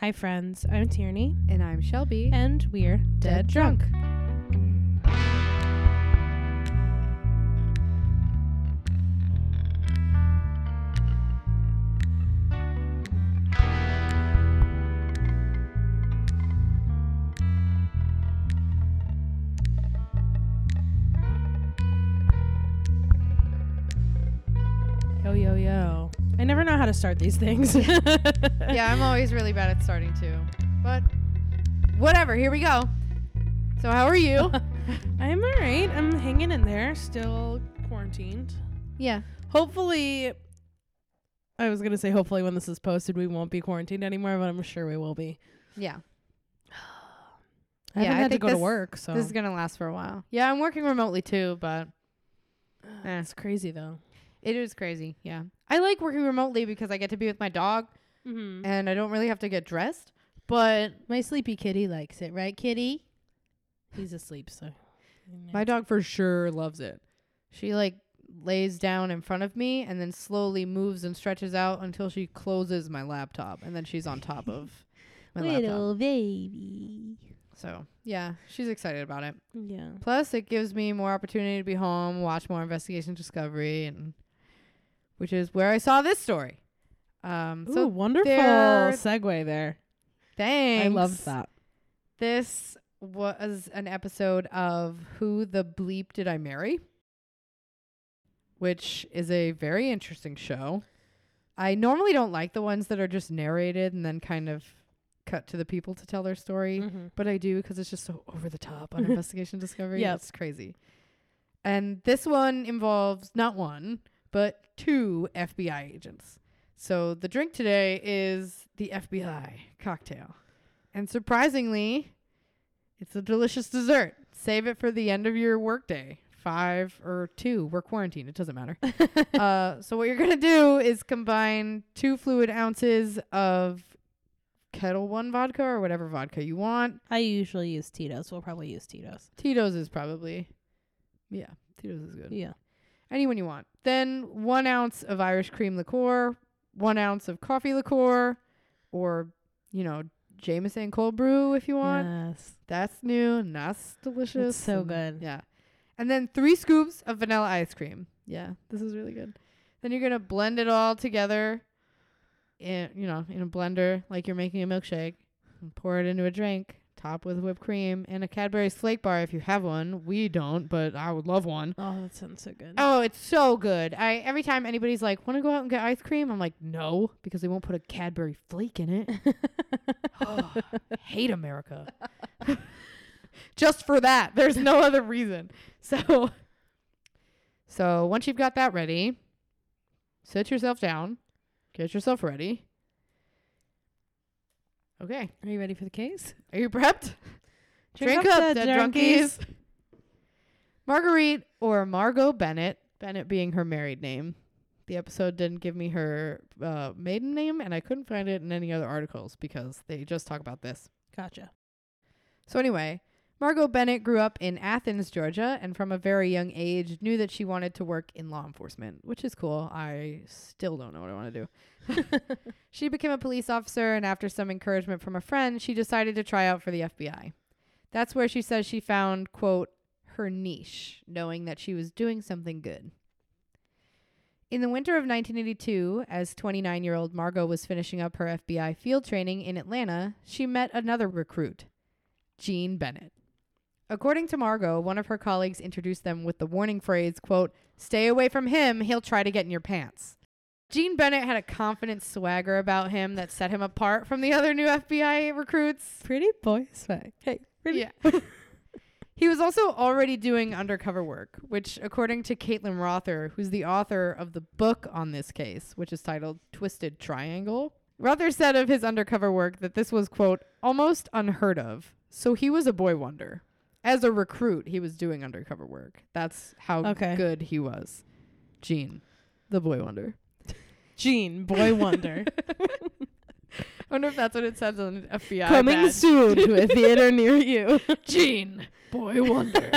Hi, friends. I'm Tierney, And I'm Shelby. and we're Dead, Drunk. Yo, to start these things. yeah, I'm always really bad at starting too. But whatever, here we go. So how are you? I'm all right. I'm hanging in there, still quarantined. yeah. Hopefully, I was going to say, hopefully, when this is posted, we won't be quarantined anymore, but I'm sure we will be. Yeah. I Yeah, haven't I had to go to work, so. This is gonna last for a while. Yeah, I'm working remotely too, but eh. it's crazy, though. it is crazy. Yeah. I like working remotely because I get to be with my dog Mm-hmm. and I don't really have to get dressed. But My sleepy kitty likes it, right, kitty? He's asleep, so. my dog for sure loves it. She like lays down in front of me and then slowly moves and stretches out until she closes my laptop and then she's on top of my laptop. Little baby. So yeah, she's excited about it. Yeah. Plus, it gives me more opportunity to be home, watch more Investigation Discovery, and which is where I saw this story. Um, Ooh, so wonderful there- segue there. thanks. I love that. This was an episode of Who the Bleep Did I Marry? Which is a very interesting show. I normally don't like the ones that are just narrated and then kind of cut to the people to tell their story. Mm-hmm. but I do because it's just so over the top on Investigation Discovery. Yep. It's crazy. And this one involves not one, but two FBI agents. So the drink today is the FBI cocktail. And surprisingly, it's a delicious dessert. Save it for the end of your workday. Five or two. We're quarantined. It doesn't matter. uh, so what you're gonna do is combine two fluid ounces of Ketel One vodka or whatever vodka you want. I usually use Tito's. We'll probably use Tito's. Tito's is probably, yeah, Tito's is good. Yeah. Anyone you want. Then one ounce of Irish cream liqueur, one ounce of coffee liqueur, or you know Jameson cold brew if you want. Yes. That's new and that's delicious. It's so and- good. Yeah. And then three scoops of vanilla ice cream. Yeah, this is really good. Then you're gonna blend it all together in you know, in a blender like you're making a milkshake. And pour it into a drink. Top with whipped cream and a Cadbury's flake bar if you have one. We don't, but I would love one. Oh, that sounds so good. Oh, it's so good. I every time anybody's like, "Want to go out and get ice cream?" I'm like, "No," because they won't put a Cadbury flake in it. oh, hate America. Just for that. There's no other reason. So So, once you've got that ready, sit yourself down, get yourself ready. Okay. Are you ready for the case? Are you prepped? Drink up, dead dead drunkies. Marguerite or Margot Bennett, Bennett being her married name. The episode didn't give me her uh, maiden name, and I couldn't find it in any other articles because they just talk about this. Gotcha. So, anyway, Margot Bennett grew up in Athens, Georgia, and from a very young age knew that she wanted to work in law enforcement, which is cool. I still don't know what I want to do. she became a police officer, and after some encouragement from a friend, she decided to try out for the FBI. That's where she says she found, quote, her niche, knowing that she was doing something good. In the winter of 1982, as 29 year old Margot was finishing up her FBI field training in Atlanta, she met another recruit, Gene Bennett. According to Margot, one of her colleagues introduced them with the warning phrase, quote, stay away from him, he'll try to get in your pants. Gene Bennett had a confident swagger about him that set him apart from the other new FBI recruits. Pretty boy swag. Hey, pretty. Yeah. he was also already doing undercover work, which, according to Caitlin Rother, who's the author of the book on this case, which is titled Twisted Triangle, Rother said of his undercover work that this was, quote, almost unheard of. So he was a boy wonder. As a recruit, he was doing undercover work. That's how Okay. good he was. Gene, the boy wonder. Gene, boy wonder. I wonder if that's what it says on an FBI. Coming badge. soon to a theater near you. Gene, boy wonder.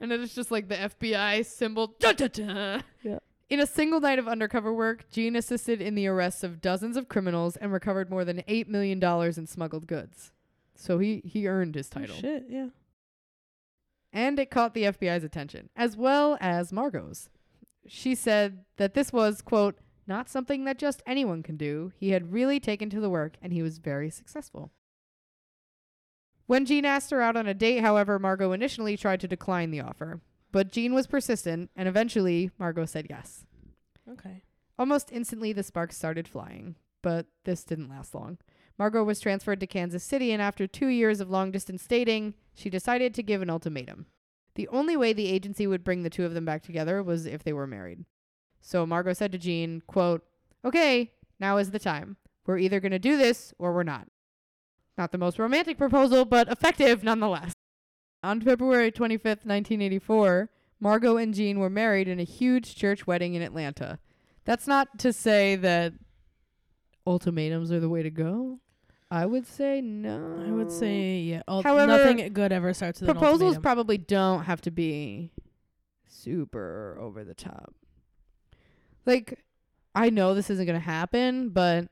and then it's just like the FBI symbol. Da, da, da. Yeah. In a single night of undercover work, Gene assisted in the arrests of dozens of criminals and recovered more than $8 million in smuggled goods. So he, he earned his Oh, title. shit, yeah. And it caught the FBI's attention, as well as Margot's. She said that this was, quote, not something that just anyone can do. He had really taken to the work, and he was very successful. When Gene asked her out on a date, however, Margot initially tried to decline the offer. But Gene was persistent, and eventually Margot said yes. Okay. Almost instantly, the sparks started flying, but this didn't last long. Margot was transferred to Kansas City, and after two years of long distance dating, she decided to give an ultimatum. The only way the agency would bring the two of them back together was if they were married. So Margot said to Gene, quote, Okay, now is the time. We're either going to do this or we're not. Not the most romantic proposal, but effective nonetheless. On February 25th, 1984, Margot and Gene were married in a huge church wedding in Atlanta. That's not to say that ultimatums are the way to go. I would say no. I would say yeah. Ul- However, nothing good ever starts with proposals an probably don't have to be super over the top. Like, I know this isn't going to happen, but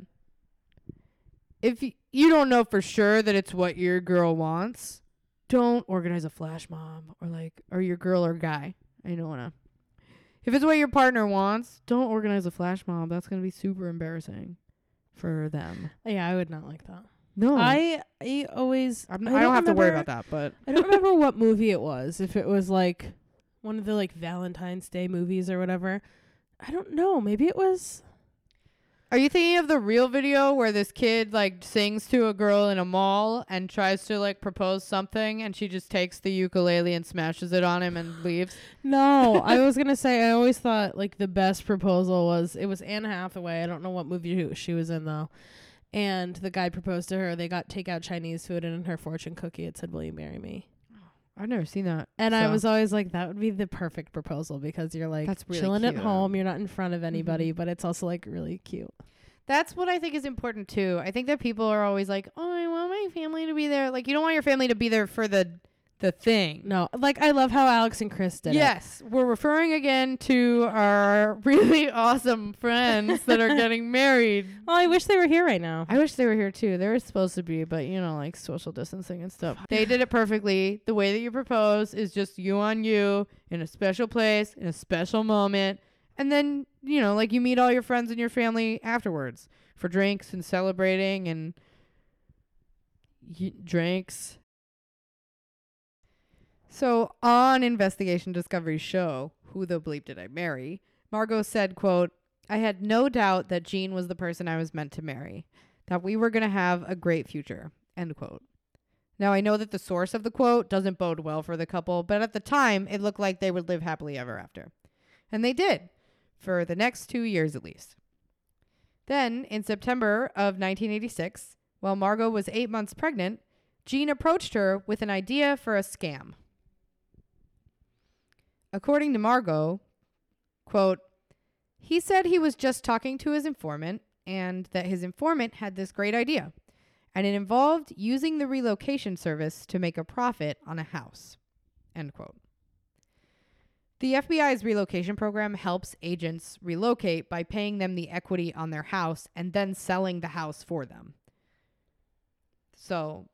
if y- you don't know for sure that it's what your girl wants, don't organize a flash mob or like, or your girl or guy. I don't want to. If it's what your partner wants, don't organize a flash mob. That's going to be super embarrassing for them. yeah, I would not like that. No, I I always I'm, I I don't have to worry about that, but I don't remember what movie it was. If it was like one of the like Valentine's Day movies or whatever. I don't know. Maybe it was. Are you thinking of the real video where this kid like sings to a girl in a mall and tries to like propose something and she just takes the ukulele and smashes it on him and leaves? No, I was gonna say I always thought like the best proposal was it was Anne Hathaway. I don't know what movie she was in though. And the guy proposed to her. They got takeout Chinese food, and in her fortune cookie it said, "Will you marry me?" I've never seen that. And I was always like, that would be the perfect proposal because you're like That's really chilling at home. You're not in front of anybody, Mhm. but it's also like really cute. That's what I think is important too. I think that people are always like, "Oh, I want my family to be there." Like you don't want your family to be there for the the thing. No, like I love how Alex and Chris did it. Yes, we're referring again to our really awesome friends that are getting married. Well, I wish they were here right now. I wish they were here too. They were supposed to be, but you know, like social distancing and stuff. They did it perfectly. The way that you propose is just you on you in a special place, in a special moment. And then, you know, like you meet all your friends and your family afterwards for drinks and celebrating and y- drinks. So on Investigation Discovery's show, Who the Bleep Did I Marry? Margot said, quote, I had no doubt that Gene was the person I was meant to marry, that we were going to have a great future, end quote. Now, I know that the source of the quote doesn't bode well for the couple, but at the time, it looked like they would live happily ever after. And they did, for the next two years at least. Then, in September of 1986, while Margot was eight months pregnant, Gene approached her with an idea for a scam. According to Margot, quote, he said he was just talking to his informant and that his informant had this great idea. And it involved using the relocation service to make a profit on a house. End quote. The FBI's relocation program helps agents relocate by paying them the equity on their house and then selling the house for them. So,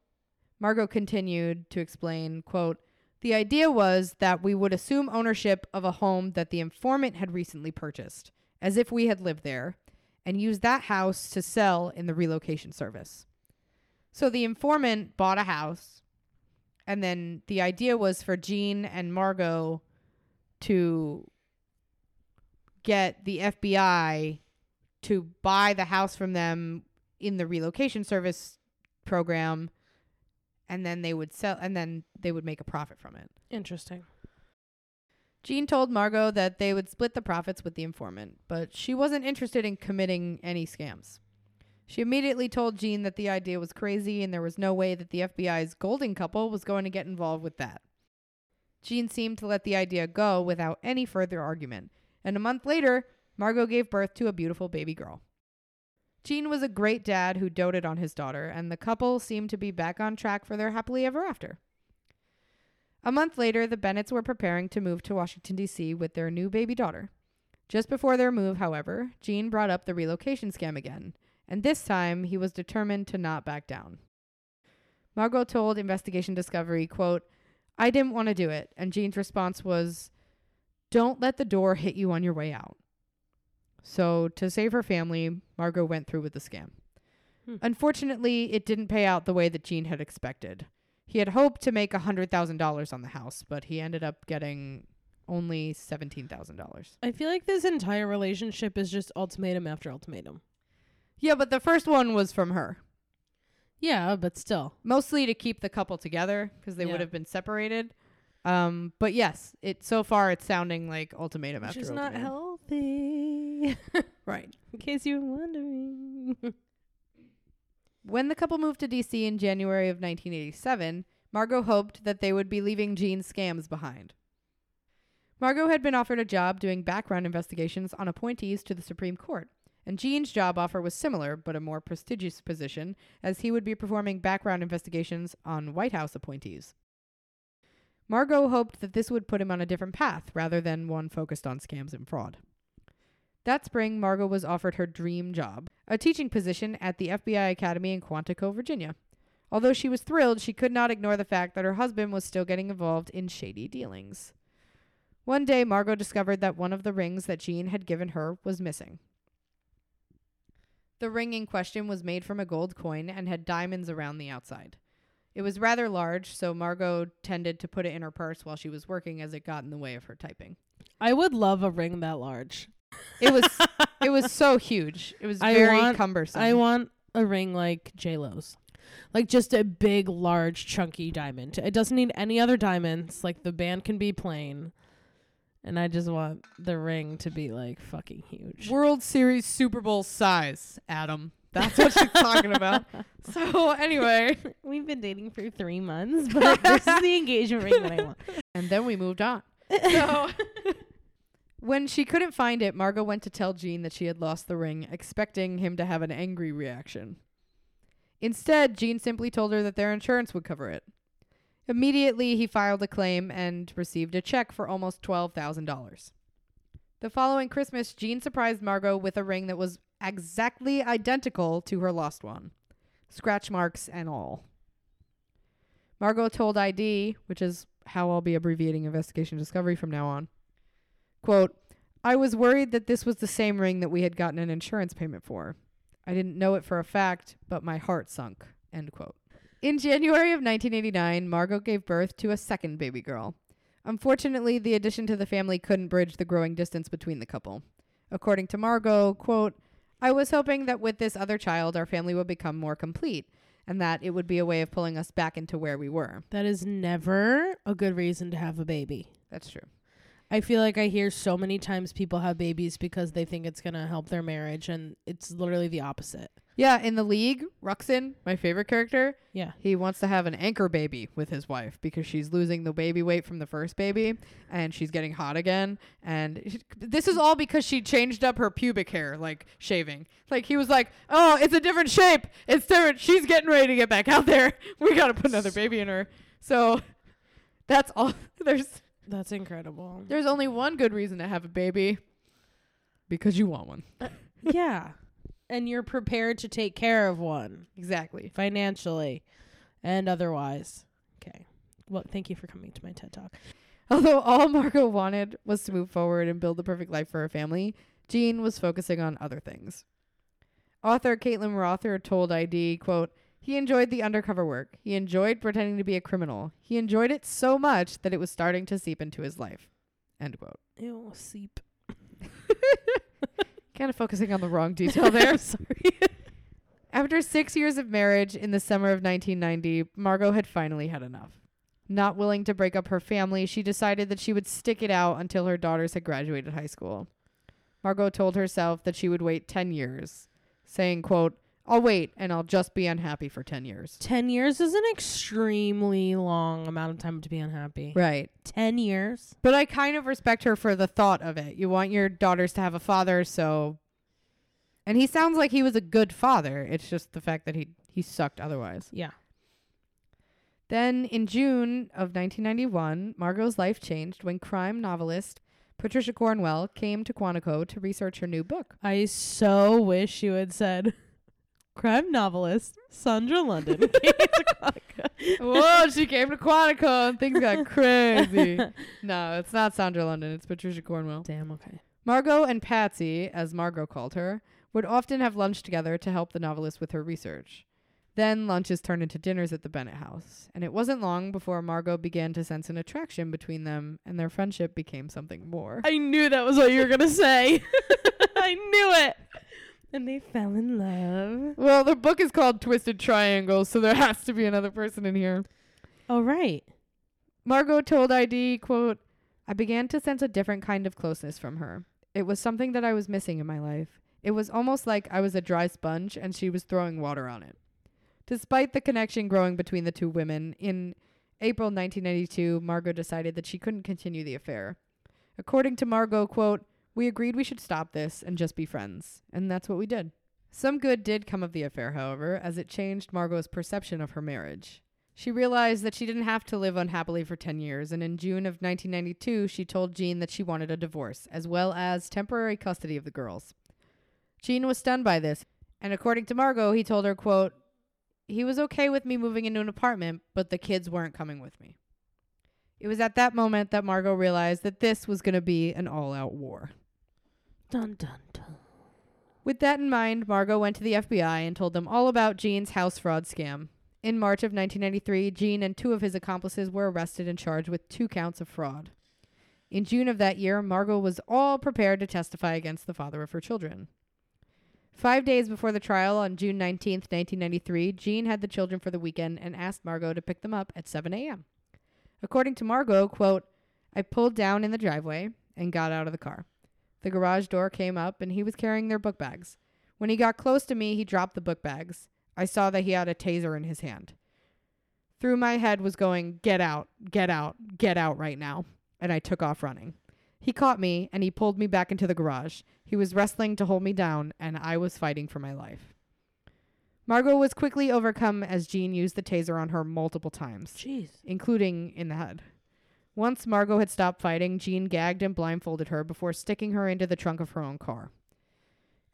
Margot continued to explain, quote, the idea was that we would assume ownership of a home that the informant had recently purchased, as if we had lived there, and use that house to sell in the relocation service. So the informant bought a house, and then the idea was for Gene and Margot to get the FBI to buy the house from them in the relocation service program and then they would sell and then they would make a profit from it. Interesting. Gene told Margot that they would split the profits with the informant, but she wasn't interested in committing any scams. She immediately told Gene that the idea was crazy and there was no way that the FBI's Golding couple was going to get involved with that. Gene seemed to let the idea go without any further argument, and a month later, Margot gave birth to a beautiful baby girl. Gene was a great dad who doted on his daughter, and the couple seemed to be back on track for their happily ever after. A month later, the Bennetts were preparing to move to Washington, D.C. with their new baby daughter. Just before their move, however, Gene brought up the relocation scam again, and this time he was determined to not back down. Margot told Investigation Discovery, quote, I didn't want to do it, and Gene's response was, Don't let the door hit you on your way out. So, to save her family, Margot went through with the scam. Hmm. Unfortunately, it didn't pay out the way that Gene had expected. He had hoped to make a $100,000 on the house, but he ended up getting only $17,000. I feel like this entire relationship is just ultimatum after ultimatum. Yeah, but the first one was from her. Yeah, but still. Mostly to keep the couple together because they Yeah. would have been separated. Um, but yes, it so far it's sounding like ultimatum Which after is not ultimatum. Right. In case you were wondering. When the couple moved to DC in January of 1987, Margot hoped that they would be leaving Gene's scams behind. Margot had been offered a job doing background investigations on appointees to the Supreme Court, and Gene's job offer was similar but a more prestigious position, as he would be performing background investigations on White House appointees. Margot hoped that this would put him on a different path rather than one focused on scams and fraud. That spring, Margot was offered her dream job, a teaching position at the FBI Academy in Quantico, Virginia. Although she was thrilled, she could not ignore the fact that her husband was still getting involved in shady dealings. One day, Margot discovered that one of the rings that Gene had given her was missing. The ring in question was made from a gold coin and had diamonds around the outside. It was rather large, so Margot tended to put it in her purse while she was working as it got in the way of her typing. I would love a ring that large. It was it was so huge. It was I very want- cumbersome. I want a ring like J Lo's. Like just a big, large, chunky diamond. It doesn't need any other diamonds. Like the band can be plain. And I just want the ring to be like fucking huge. World Series Super Bowl size, Adam. That's what she's talking about. So anyway, We've been dating for three months, but this is the engagement ring that I want. and then we moved on. So when she couldn't find it, Margot went to tell Gene that she had lost the ring, expecting him to have an angry reaction. Instead, Gene simply told her that their insurance would cover it. Immediately, he filed a claim and received a check for almost $12,000. The following Christmas, Gene surprised Margot with a ring that was exactly identical to her lost one, scratch marks and all. Margot told ID, which is how I'll be abbreviating investigation discovery from now on. Quote, I was worried that this was the same ring that we had gotten an insurance payment for. I didn't know it for a fact, but my heart sunk. End quote. In January of 1989, Margot gave birth to a second baby girl. Unfortunately, the addition to the family couldn't bridge the growing distance between the couple. According to Margot, quote, I was hoping that with this other child, our family would become more complete, and that it would be a way of pulling us back into where we were. That is never a good reason to have a baby. That's true. I feel like I hear so many times people have babies because they think it's going to help their marriage, and it's literally the opposite. Yeah, in the league, Ruxin, my favorite character, Yeah. he wants to have an anchor baby with his wife because she's losing the baby weight from the first baby and she's getting hot again. And sh- this is all because she changed up her pubic hair, like shaving. Like he was like, "Oh, it's a different shape. It's different. She's getting ready to get back out there. We got to put another baby in her." So that's all. There's That's incredible. there's only one good reason to have a baby because you want one. Uh, yeah. And you're prepared to take care of one Exactly. financially and otherwise. Okay. Well, thank you for coming to my TED Talk. Although all Margot wanted was to move forward and build the perfect life for her family, Gene was focusing on other things. Author Caitlin Rother told ID, quote, he enjoyed the undercover work. He enjoyed pretending to be a criminal. He enjoyed it so much that it was starting to seep into his life. End quote. Ew, seep. Kind of focusing on the wrong detail there. Sorry. After six years of marriage in the summer of 1990, Margot had finally had enough. Not willing to break up her family, she decided that she would stick it out until her daughters had graduated high school. Margot told herself that she would wait 10 years, saying, quote, I'll wait and I'll just be unhappy for 10 years. 10 years is an extremely long amount of time to be unhappy. Right. 10 years? But I kind of respect her for the thought of it. You want your daughters to have a father, so. And he sounds like he was a good father. It's just the fact that he, he sucked otherwise. Yeah. Then in June of 1991, Margot's life changed when crime novelist Patricia Cornwell came to Quantico to research her new book. I so wish you had said crime novelist Sandra London came to Quantico. Whoa, she came to Quantico and things got crazy. no, it's not Sandra London, it's Patricia Cornwell. Damn, okay. Margot and Patsy, as Margot called her, would often have lunch together to help the novelist with her research. Then lunches turned into dinners at the Bennett house, and it wasn't long before Margot began to sense an attraction between them, and their friendship became something more. I knew that was what you were going to say. I knew it. And they fell in love. Well, the book is called Twisted Triangles, so there has to be another person in here. Oh, right. Margot told ID, quote, I began to sense a different kind of closeness from her. It was something that I was missing in my life. It was almost like I was a dry sponge and she was throwing water on it. Despite the connection growing between the two women, in April 1992, Margot decided that she couldn't continue the affair. According to Margot, quote, we agreed we should stop this and just be friends, and that's what we did. Some good did come of the affair, however, as it changed Margot's perception of her marriage. She realized that she didn't have to live unhappily for 10 years, and in June of 1992, she told Gene that she wanted a divorce, as well as temporary custody of the girls. Gene was stunned by this, and according to Margot, he told her, quote, he was okay with me moving into an apartment, but the kids weren't coming with me. It was at that moment that Margot realized that this was going to be an all out war. Dun dun dun. With that in mind, Margot went to the FBI and told them all about Gene's house fraud scam. In March of 1993, Gene and two of his accomplices were arrested and charged with two counts of fraud. In June of that year, Margot was all prepared to testify against the father of her children. Five days before the trial on June 19th, 1993, Gene had the children for the weekend and asked Margot to pick them up at 7 a.m. According to Margot, quote, I pulled down in the driveway and got out of the car. The garage door came up and he was carrying their book bags. When he got close to me, he dropped the book bags. I saw that he had a taser in his hand. Through my head was going, Get out, get out, get out right now. And I took off running. He caught me and he pulled me back into the garage. He was wrestling to hold me down, and I was fighting for my life. Margot was quickly overcome as Gene used the taser on her multiple times, Jeez. including in the head. Once Margot had stopped fighting, Gene gagged and blindfolded her before sticking her into the trunk of her own car.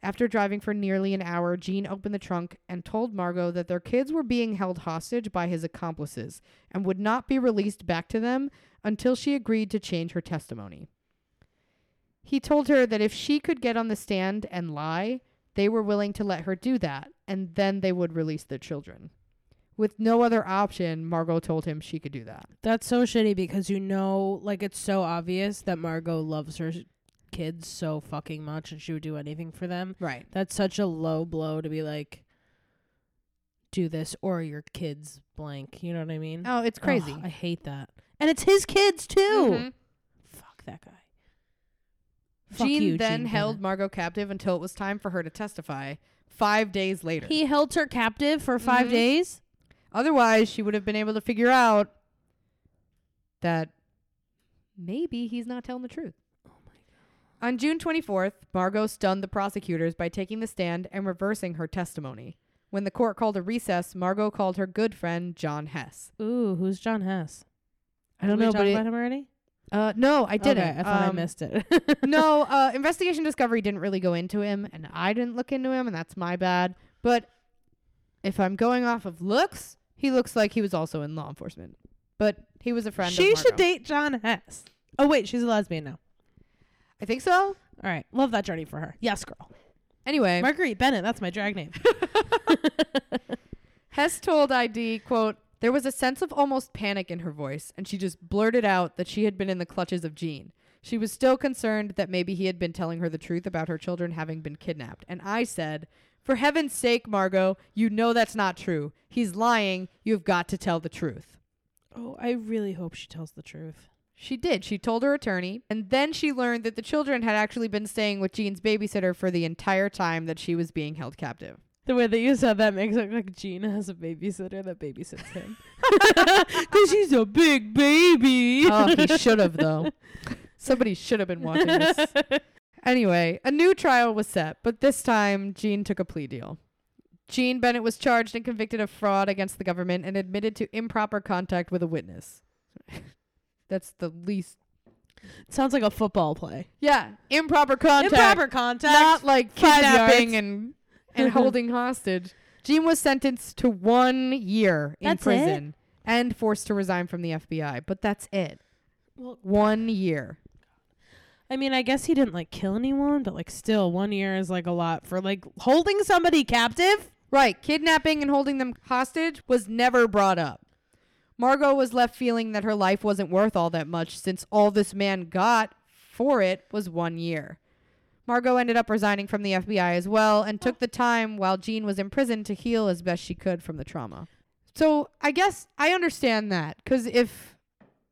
After driving for nearly an hour, Gene opened the trunk and told Margot that their kids were being held hostage by his accomplices and would not be released back to them until she agreed to change her testimony. He told her that if she could get on the stand and lie, they were willing to let her do that, and then they would release their children. With no other option, Margot told him she could do that. That's so shitty because you know, like, it's so obvious that Margot loves her kids so fucking much and she would do anything for them. Right. That's such a low blow to be like, do this or your kids blank. You know what I mean? Oh, it's crazy. Ugh, I hate that. And it's his kids too. Mhm. Fuck that guy. Fuck Gene you, then held Bennett. Margot captive until it was time for her to testify. Five days later. He held her captive for 5 Mhm. days. Otherwise, she would have been able to figure out that maybe he's not telling the truth. On June 24th, Margot stunned the prosecutors by taking the stand and reversing her testimony. When the court called a recess, Margot called her good friend John Hess. Ooh, who's John Hess? I don't Did we know, talk but about it, him already. uh, no, I didn't. Okay, I thought I Um, missed it. no, uh, Investigation Discovery didn't really go into him, and I didn't look into him, and that's my bad. But if I'm going off of looks, he looks like he was also in law enforcement. But he was a friend. she should date John Hess. Oh wait, she's a lesbian now. I think so. All right, love that journey for her. Yes, girl. Anyway, Marguerite Bennett. That's my drag name. Hess told ID, quote, there was a sense of almost panic in her voice, and she just blurted out that she had been in the clutches of Gene. She was still concerned that maybe he had been telling her the truth about her children having been kidnapped. And I said, For heaven's sake, Margot, you know that's not true. He's lying. You've got to tell the truth. oh, I really hope she tells the truth. She did. She told her attorney, and then she learned that the children had actually been staying with Gene's babysitter for the entire time that she was being held captive. The way that you said that makes it look like Gina has a babysitter that babysits him. Because he's a big baby. Oh, he should have, though. Somebody should have been watching this. Anyway, a new trial was set, but this time Gene took a plea deal. Gene Bennett was charged and convicted of fraud against the government and admitted to improper contact with a witness. That's the least Sounds like a football play. Yeah, improper contact. Improper contact. not like kidnapping and and holding hostage. Gene was sentenced to one year in That's it? prison and forced to resign from the FBI, but that's it. Well, One year. I mean, I guess he didn't like kill anyone, but like still, one year is like a lot for like holding somebody captive. Right, kidnapping and holding them hostage was never brought up. Margot was left feeling that her life wasn't worth all that much since all this man got for it was one year. Margot ended up resigning from the FBI as well and took the time while Gene was in prison to heal as best she could from the trauma. So I guess I understand that because if,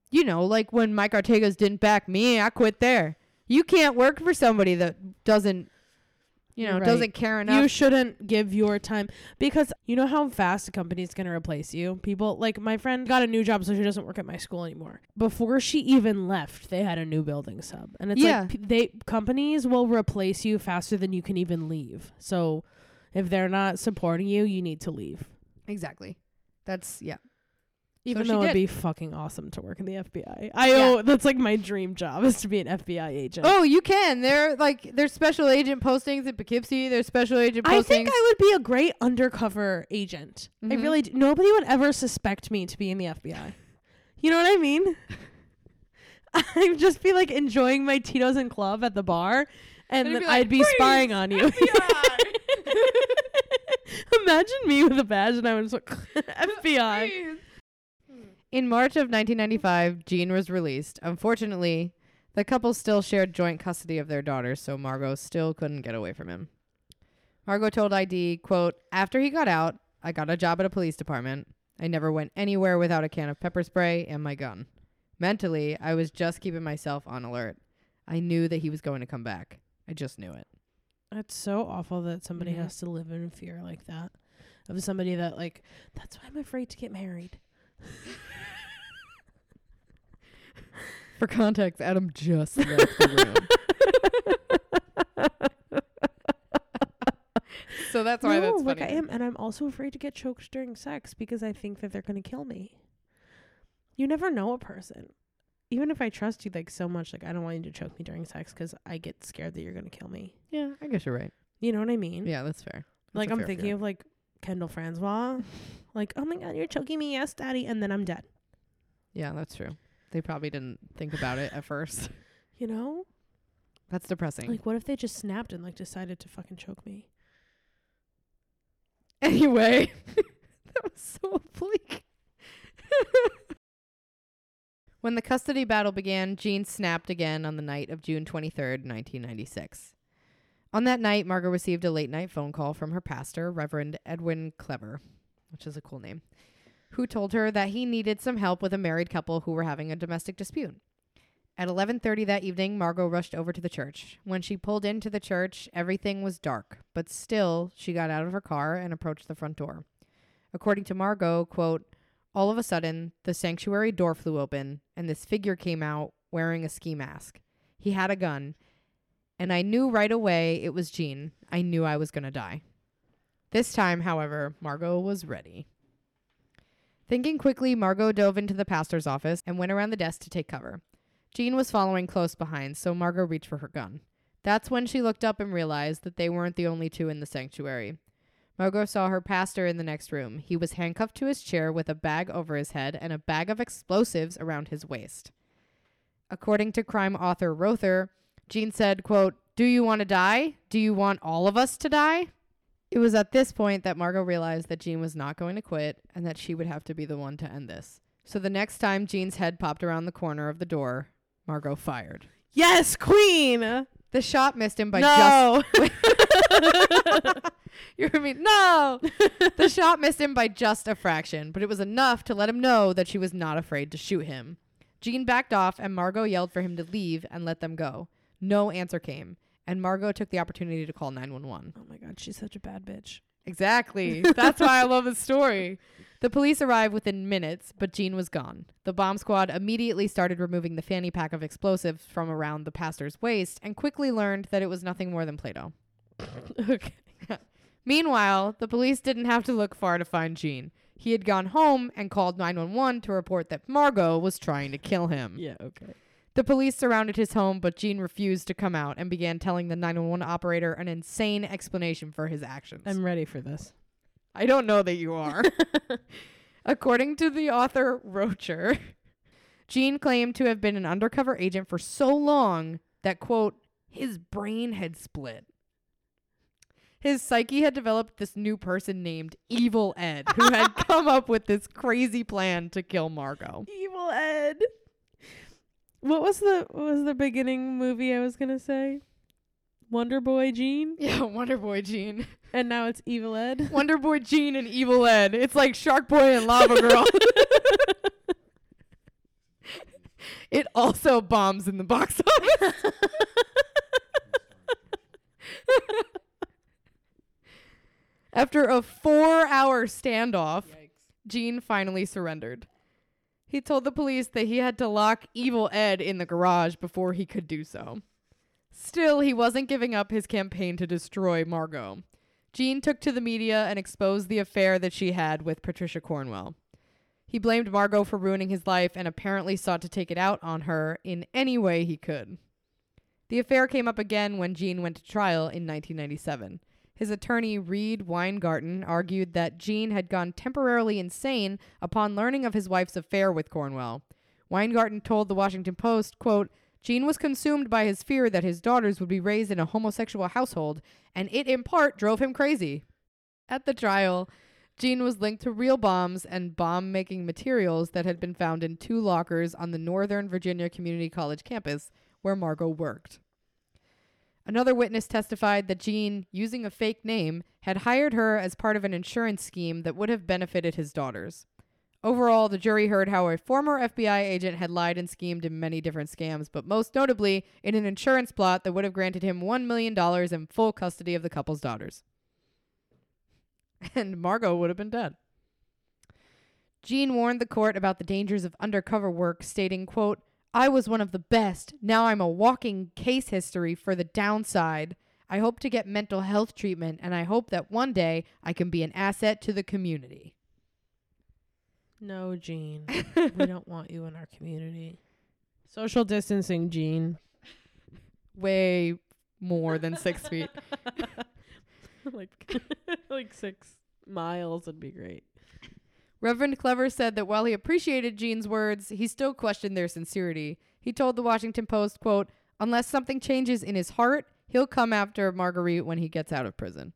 you know, like when Mike Ortega's didn't back me, I quit there. You can't work for somebody that doesn't, you know, right. doesn't care enough. You shouldn't give your time because you know how fast a company's gonna replace you. People like my friend got a new job, so she doesn't work at my school anymore. Before she even left, they had a new building sub, and it's Yeah. like p- they companies will replace you faster than you can even leave. So if they're not supporting you, you need to leave. Exactly. That's yeah. Even she though it'd did. be fucking awesome to work in the FBI. I Yeah. oh, that's like my dream job is to be an FBI agent. Oh, you can. There like there's special agent postings in Poughkeepsie. There's special agent postings. I think I would be a great undercover agent. I Mhm. really d- nobody would ever suspect me to be in the FBI. You know what I mean? I'd just be like enjoying my Tito's and club at the bar, and then be like, I'd be spying on you. Imagine me with a badge and I was like FBI. In March of 1995, Gene was released. Unfortunately, the couple still shared joint custody of their daughter, so Margot still couldn't get away from him. Margot told ID, quote, After he got out, I got a job at a police department. I never went anywhere without a can of pepper spray and my gun. Mentally, I was just keeping myself on alert. I knew that he was going to come back. I just knew it. That's so awful that somebody Mhm. has to live in fear like that of somebody that like. That's why I'm afraid to get married. For context, Adam just left the room. so that's why no, that's like funny. I am, and I'm also afraid to get choked during sex because I think that they're gonna kill me. You never know a person. Even if I trust you like so much, like I don't want you to choke me during sex because I get scared that you're gonna kill me. Yeah, I guess you're right. You know what I mean? Yeah, that's fair. That's like I'm fair thinking fear. of like Kendall Francois, like oh my god, you're choking me, yes, daddy, and then I'm dead. Yeah, that's true. They probably didn't think about it at first. You know, That's depressing. like what if they just snapped and like decided to fucking choke me? anyway, that was so bleak. when the custody battle began, Gene snapped again on the night of June 23rd, 1996. On that night, Margot received a late night phone call from her pastor, Reverend Edwin Clever, which is a cool name, who told her that he needed some help with a married couple who were having a domestic dispute. At 11:30 that evening, Margot rushed over to the church. When she pulled into the church, everything was dark, but still, she got out of her car and approached the front door. According to Margot, quote, all of a sudden, the sanctuary door flew open and this figure came out wearing a ski mask. He had a gun, and I knew right away it was Gene. I knew I was going to die. This time, however, Margot was ready. Thinking quickly, Margot dove into the pastor's office and went around the desk to take cover. Gene was following close behind, so Margot reached for her gun. That's when she looked up and realized that they weren't the only two in the sanctuary. Margot saw her pastor in the next room. He was handcuffed to his chair with a bag over his head and a bag of explosives around his waist. According to crime author Rother, Gene said, quote, Do you want to die? Do you want all of us to die? It was at this point that Margot realized that Gene was not going to quit and that she would have to be the one to end this. So the next time Gene's head popped around the corner of the door, Margot fired. Yes, Queen. The shot missed him by just no. You heard me? No. the shot missed him by just a fraction, but it was enough to let him know that she was not afraid to shoot him. Gene backed off, and Margot yelled for him to leave and let them go. No answer came, and Margot took the opportunity to call 911. oh my god, she's such a bad bitch. Exactly. That's why I love the story. The police arrived within minutes, but Gene was gone. The bomb squad immediately started removing the fanny pack of explosives from around the pastor's waist and quickly learned that it was nothing more than Play Doh. okay. Meanwhile, the police didn't have to look far to find Gene. He had gone home and called 911 to report that Margot was trying to kill him. Yeah. Okay. The police surrounded his home, but Gene refused to come out and began telling the 911 operator an insane explanation for his actions. I'm ready for this. I don't know that you are. According to the author Rother, Gene claimed to have been an undercover agent for so long that, quote, his brain had split. His psyche had developed this new person named Evil Ed, who had come up with this crazy plan to kill Margot. Evil Ed. What was the what was the beginning movie I was gonna say? Wonder Boy Gene, Yeah, Wonder Boy Gene. and now it's Evil Ed. Wonder Boy Gene and Evil Ed. It's like Shark Boy and Lava Girl. it also bombs in the box office. After a four hour standoff, Gene finally surrendered. He told the police that he had to lock Evil Ed in the garage before he could do so. Still, he wasn't giving up his campaign to destroy Margot. Gene took to the media and exposed the affair that she had with Patricia Cornwell. He blamed Margot for ruining his life and apparently sought to take it out on her in any way he could. The affair came up again when Gene went to trial in 1997. His attorney, Reid Weingarten, argued that Gene had gone temporarily insane upon learning of his wife's affair with Cornwell. Weingarten told the Washington Post, quote, Gene was consumed by his fear that his daughters would be raised in a homosexual household, and it in part drove him crazy. At the trial, Gene was linked to real bombs and bomb making materials that had been found in two lockers on the Northern Virginia Community College campus where Margot worked. Another witness testified that Gene, using a fake name, had hired her as part of an insurance scheme that would have benefited his daughters. Overall, the jury heard how a former FBI agent had lied and schemed in many different scams, but most notably in an insurance plot that would have granted him $1 million in full custody of the couple's daughters. And Margot would have been dead. Gene warned the court about the dangers of undercover work, stating, quote, I was one of the best. Now I'm a walking case history for the downside. I hope to get mental health treatment, and I hope that one day I can be an asset to the community. No, Gene. we don't want you in our community. Social distancing, Gene. Way more than six feet. like like six miles would be great. Reverend Clever said that while he appreciated Gene's words, he still questioned their sincerity. He told the Washington Post, quote, Unless something changes in his heart, he'll come after Marguerite when he gets out of prison.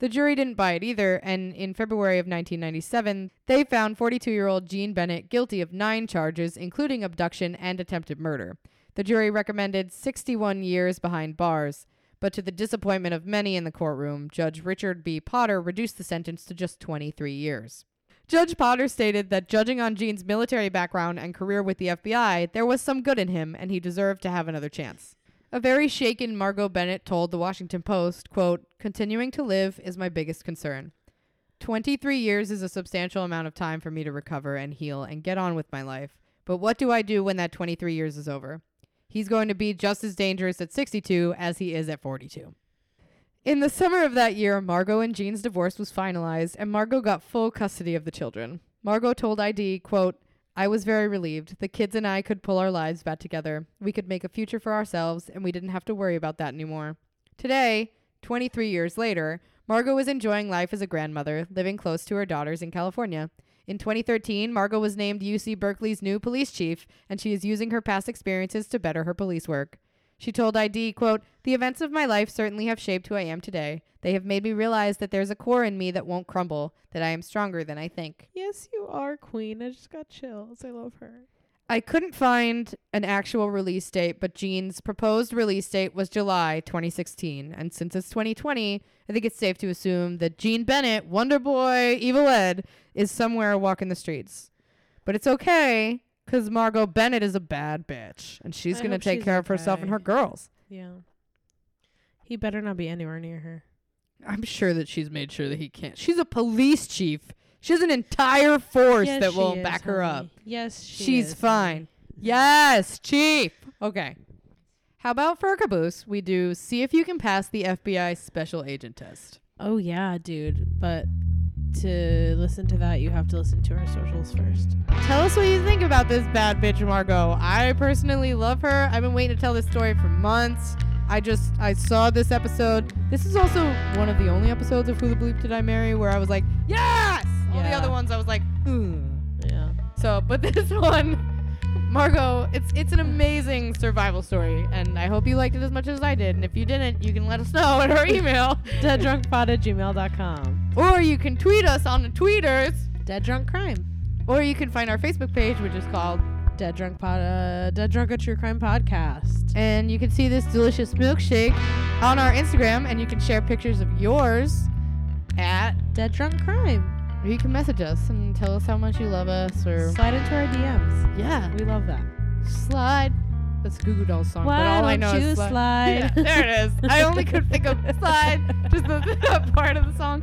The jury didn't buy it either, and in February of 1997, they found 42 year old Gene Bennett guilty of nine charges, including abduction and attempted murder. The jury recommended 61 years behind bars, but to the disappointment of many in the courtroom, Judge Richard B. Potter reduced the sentence to just 23 years. Judge Potter stated that judging on Gene's military background and career with the FBI, there was some good in him and he deserved to have another chance. A very shaken Margot Bennett told the Washington Post, quote, "Continuing to live is my biggest concern. 23 years is a substantial amount of time for me to recover and heal and get on with my life. But what do I do when that 23 years is over? He's going to be just as dangerous at 62 as he is at 42." In the summer of that year, Margot and Gene's divorce was finalized, and Margot got full custody of the children. Margot told ID, quote, I was very relieved. The kids and I could pull our lives back together. We could make a future for ourselves, and we didn't have to worry about that anymore. Today, 23 years later, Margot is enjoying life as a grandmother, living close to her daughters in California. In 2013, Margot was named UC Berkeley's new police chief, and she is using her past experiences to better her police work. She told ID, quote, The events of my life certainly have shaped who I am today. They have made me realize that there's a core in me that won't crumble, that I am stronger than I think. Yes, you are, Queen. I just got chills. I love her. I couldn't find an actual release date, but Gene's proposed release date was July 2016. And since it's 2020, I think it's safe to assume that Gene Bennett, Wonder Boy, Evil Ed, is somewhere walking the streets. But it's okay, because Margot Bennett is a bad bitch. And she's I to take she's care of herself and her girls. Yeah. He better not be anywhere near her. I'm sure that she's made sure that he can't. She's a police chief. She has an entire force Yes, that will is, back her up. Yes, she She's is, fine. Yes, chief. Okay. How about for a caboose, we do see if you can pass the FBI special agent test. Oh yeah, dude. But to listen to that, you have to listen to our socials first. Tell us what you think about this bad bitch Margot. I personally love her. I've been waiting to tell this story for months. I just I saw this episode. This is also one of the only episodes of Who the Bleep Did I Marry where I was like, yes. All the other ones I was like, hmm. Yeah. So, but this one, Margot, it's it's an amazing survival story, and I hope you liked it as much as I did. And if you didn't, you can let us know at our email, Deaddrunkpod at gmail.com. or you can tweet us on the tweeters, Dead Drunk Crime. or you can find our Facebook page, which is called Dead Drunk Pod, uh, Dead Drunk a True Crime Podcast. And you can see this delicious milkshake on our Instagram, and you can share pictures of yours at, Dead Drunk Crime. or you can message us and tell us how much you love us, or Slide into our DMs. yeah, We love that. slide. That's a Goo Goo Dolls song, Why but all I know is sli- slide? Yeah, there it is. I only could think of slide, just the, that part of the song.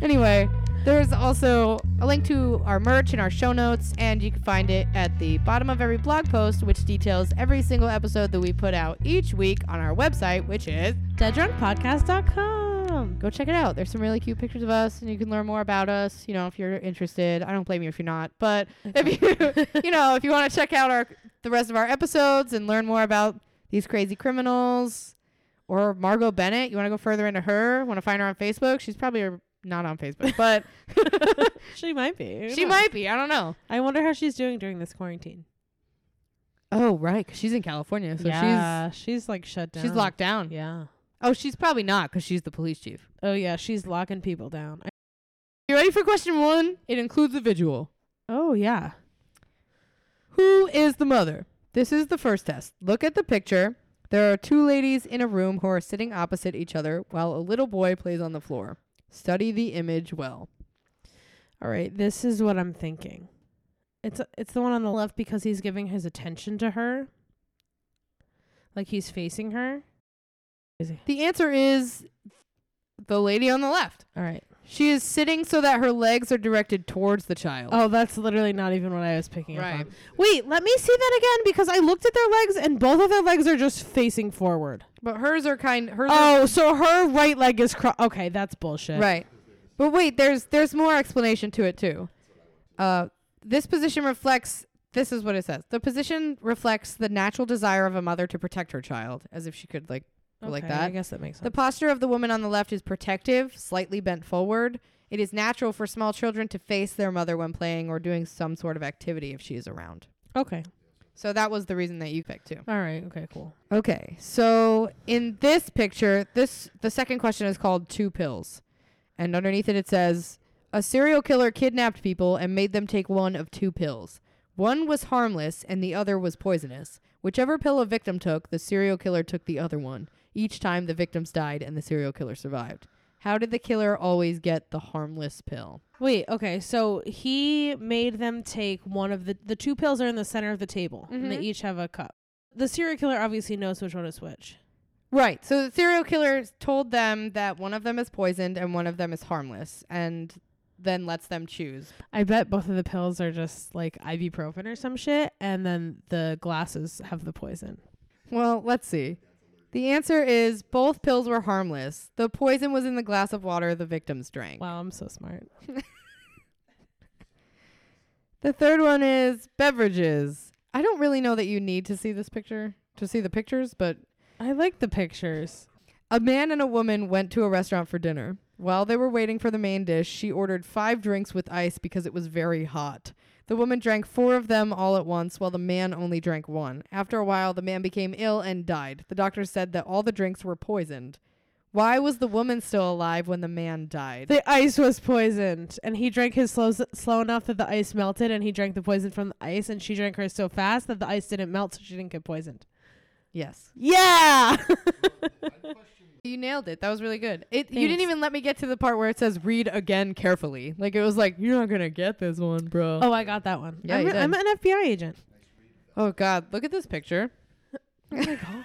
Anyway, there's also a link to our merch in our show notes, and you can find it at the bottom of every blog post, which details every single episode that we put out each week on our website, which is DeadDrunkPodcast.com. go check it out. There's some really cute pictures of us, and you can learn more about us. You know, if you're interested. I don't blame you if you're not, but if you, you know, if you want to check out our the rest of our episodes and learn more about these crazy criminals, or Margot Bennett, you want to go further into her. Want to find her on Facebook? She's probably uh, not on Facebook, but She might be. She knows? might be. I don't know. I wonder how she's doing during this quarantine. Oh, right, 'cause she's in California, so yeah, she's, like shut down. she's locked down. Yeah. Oh, she's probably not, cause she's the police chief. Oh yeah, she's locking people down. You ready for question one? It includes a visual. oh yeah. Who is the mother? This is the first test. Look at the picture. There are two ladies in a room who are sitting opposite each other while a little boy plays on the floor. Study the image well. All right, this is what I'm thinking. It's it's the one on the left because he's giving his attention to her. Like he's facing her. Is he? The answer is the lady on the left. All right. She is sitting so that her legs are directed towards the child. Oh, that's literally not even what I was picking up Right. on. Wait, let me see that again because I looked at their legs and both of their legs are just facing forward. But hers are kind hers Oh, so her right leg is cro- okay. That's bullshit. Right. But wait, there's there's more explanation to it too. Uh, this position reflects. This is what it says. The position reflects the natural desire of a mother to protect her child, as if she could like go like that. I guess that makes The posture of the woman on the left is protective, slightly bent forward. It is natural for small children to face their mother when playing or doing some sort of activity if she is around. okay. So that was the reason that you picked too. All right. Okay. Cool. Okay, so in this picture, this the second question is called two pills, and underneath it it says a serial killer kidnapped people and made them take one of two pills. One was harmless and the other was poisonous. Whichever pill a victim took, the serial killer took the other one. Each time the victims died and the serial killer survived. How did the killer always get the harmless pill? Wait. Okay. So he made them take one of the the two pills are in the center of the table, and they Mhm. each have a cup. The serial killer obviously knows which one is which. Right. So the serial killer told them that one of them is poisoned and one of them is harmless, and then lets them choose. I bet both of the pills are just like ibuprofen or some shit, and then the glasses have the poison. Well, let's see. The answer is both pills were harmless. The poison was in the glass of water the victims drank. Wow, I'm so smart. The third one is beverages. I don't really know that you need to see this picture to see the pictures, but I like the pictures. a man and a woman went to a restaurant for dinner. While they were waiting for the main dish, she ordered five drinks with ice because it was very hot. The woman drank four of them all at once, while the man only drank one. After a while, the man became ill and died. The doctor said that all the drinks were poisoned. Why was the woman still alive when the man died? The ice was poisoned, and he drank his slow slow enough that the ice melted, and he drank the poison from the ice, and she drank hers so fast that the ice didn't melt, so she didn't get poisoned. yes. Yeah. You nailed it. That was really good. It you didn't even let me get to the part where it says read again carefully. Like it was like you're not going to get this one, bro. oh, I got that one. Yeah, I'm, a- I'm an FBI agent. Oh god, look at this picture. Oh my god.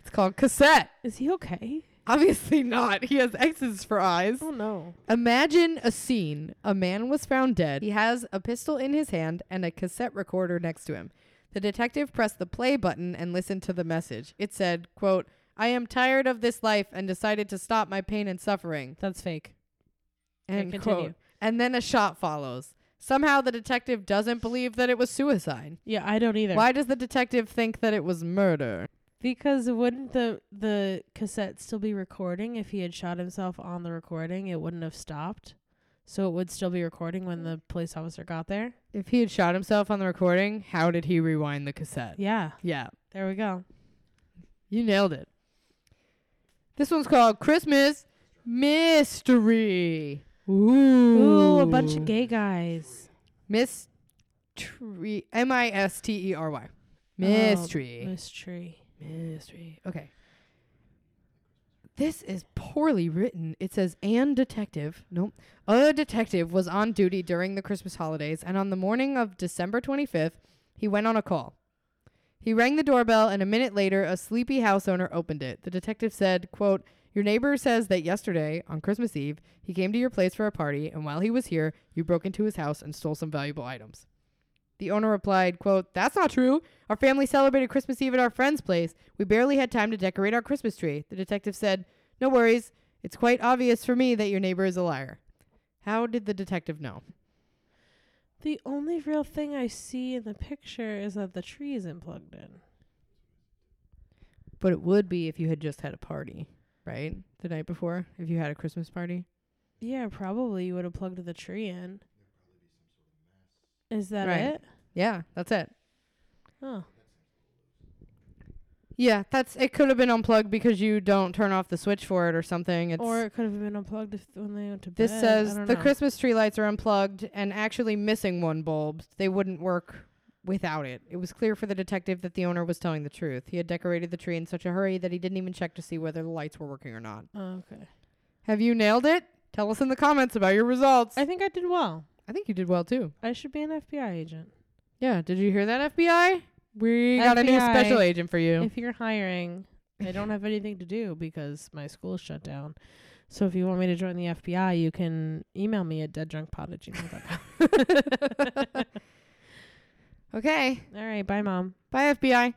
It's called cassette. Is he okay? Obviously not. He has X's for eyes. Oh no. Imagine a scene. A man was found dead. He has a pistol in his hand and a cassette recorder next to him. The detective pressed the play button and listened to the message. It said, quote, I am tired of this life and decided to stop my pain and suffering. That's fake. End continue. quote. and then a shot follows. Somehow the detective doesn't believe that it was suicide. Yeah, I don't either. Why does the detective think that it was murder? Because wouldn't the the cassette still be recording if he had shot himself on the recording? It wouldn't have stopped. So it would still be recording when the police officer got there? If he had shot himself on the recording, how did he rewind the cassette? Yeah. Yeah. There we go. You nailed it. This one's called Christmas Mystery. Ooh. Ooh, a bunch of gay guys. Mystery. M I S T E R Y. Oh, mystery. Mystery. Mystery. Okay. This is poorly written. It says, and detective. Nope. A detective was on duty during the Christmas holidays, and on the morning of December 25th, he went on a call. He rang the doorbell, and a minute later, a sleepy house owner opened it. The detective said, quote, Your neighbor says that yesterday, on Christmas Eve, he came to your place for a party, and while he was here, you broke into his house and stole some valuable items. The owner replied, quote, That's not true. Our family celebrated Christmas Eve at our friend's place. We barely had time to decorate our Christmas tree. The detective said, No worries. It's quite obvious for me that your neighbor is a liar. How did the detective know? The only real thing I see in the picture is that the tree isn't plugged in. But it would be if you had just had a party, right? The night before, if you had a Christmas party. Yeah, probably you would have plugged the tree in. Is that Right. it? Yeah, that's it. Oh. Yeah, that's it. Could have been unplugged because you don't turn off the switch for it or something. It's Or it could have been unplugged if when they went to This bed. Says the know. Christmas tree lights are unplugged and actually missing one bulb. They wouldn't work without it. It was clear for the detective that the owner was telling the truth. He had decorated the tree in such a hurry that he didn't even check to see whether the lights were working or not. Oh, okay. Have you nailed it? Tell us in the comments about your results. I think I did well. I think you did well too. I should be an FBI agent. Yeah, did you hear that FBI? We got a new FBI. special agent for you. If you're hiring, I don't have anything to do because my school's shut down. So if you want me to join the FBI, you can email me at deaddrunkpod at gmail.com. okay. All right. Bye, Mom. Bye FBI.